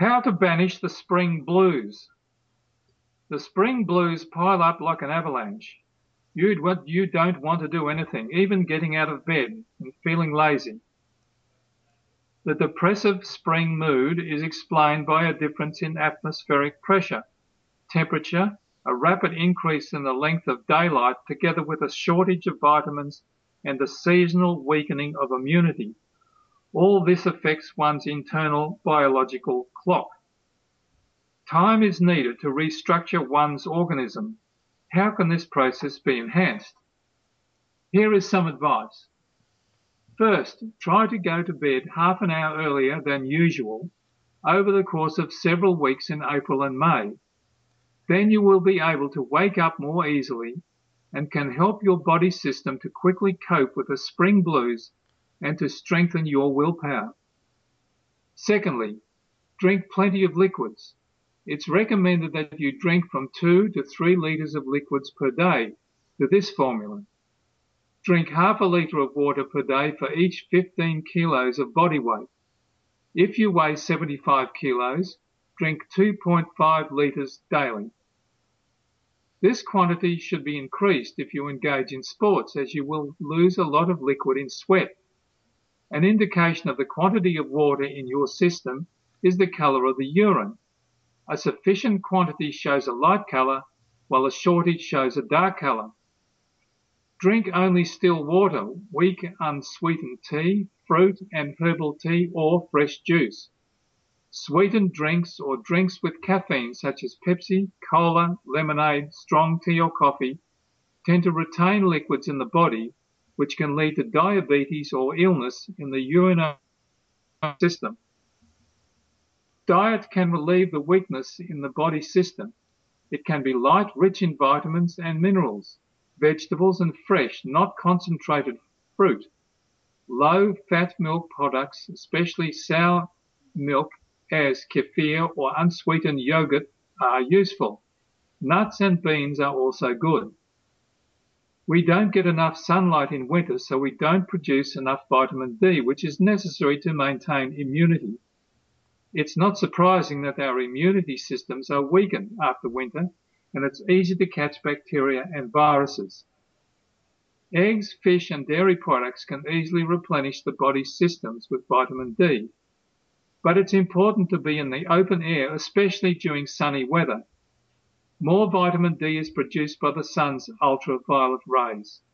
How to banish the spring blues. The spring blues pile up like an avalanche. You'd, you don't want to do anything, even getting out of bed and feeling lazy. The depressive spring mood is explained by a difference in atmospheric pressure, temperature, a rapid increase in the length of daylight together with a shortage of vitamins and the seasonal weakening of immunity. All this affects one's internal biological clock. Time is needed to restructure one's organism. How can this process be enhanced? Here is some advice. First, try to go to bed half an hour earlier than usual over the course of several weeks in April and May. Then you will be able to wake up more easily and can help your body system to quickly cope with the spring blues and to strengthen your willpower. Secondly, drink plenty of liquids. It's recommended that you drink from 2 to 3 litres of liquids per day to this formula. Drink half a litre of water per day for each 15 kilos of body weight. If you weigh 75 kilos, drink 2.5 litres daily. This quantity should be increased if you engage in sports as you will lose a lot of liquid in sweat. An indication of the quantity of water in your system is the colour of the urine. A sufficient quantity shows a light colour while a shortage shows a dark colour. Drink only still water, weak unsweetened tea, fruit and herbal tea or fresh juice. Sweetened drinks or drinks with caffeine such as Pepsi, cola, lemonade, strong tea or coffee tend to retain liquids in the body which can lead to diabetes or illness in the urinary system. Diet can relieve the weakness in the body system. It can be light, rich in vitamins and minerals, vegetables and fresh, not concentrated fruit. Low fat milk products, especially sour milk as kefir or unsweetened yogurt are useful. Nuts and beans are also good. We don't get enough sunlight in winter, so we don't produce enough vitamin D, which is necessary to maintain immunity. It's not surprising that our immunity systems are weakened after winter, and it's easy to catch bacteria and viruses. Eggs, fish, and dairy products can easily replenish the body's systems with vitamin D but it's important to be in the open air, especially during sunny weather. More vitamin D is produced by the sun's ultraviolet rays.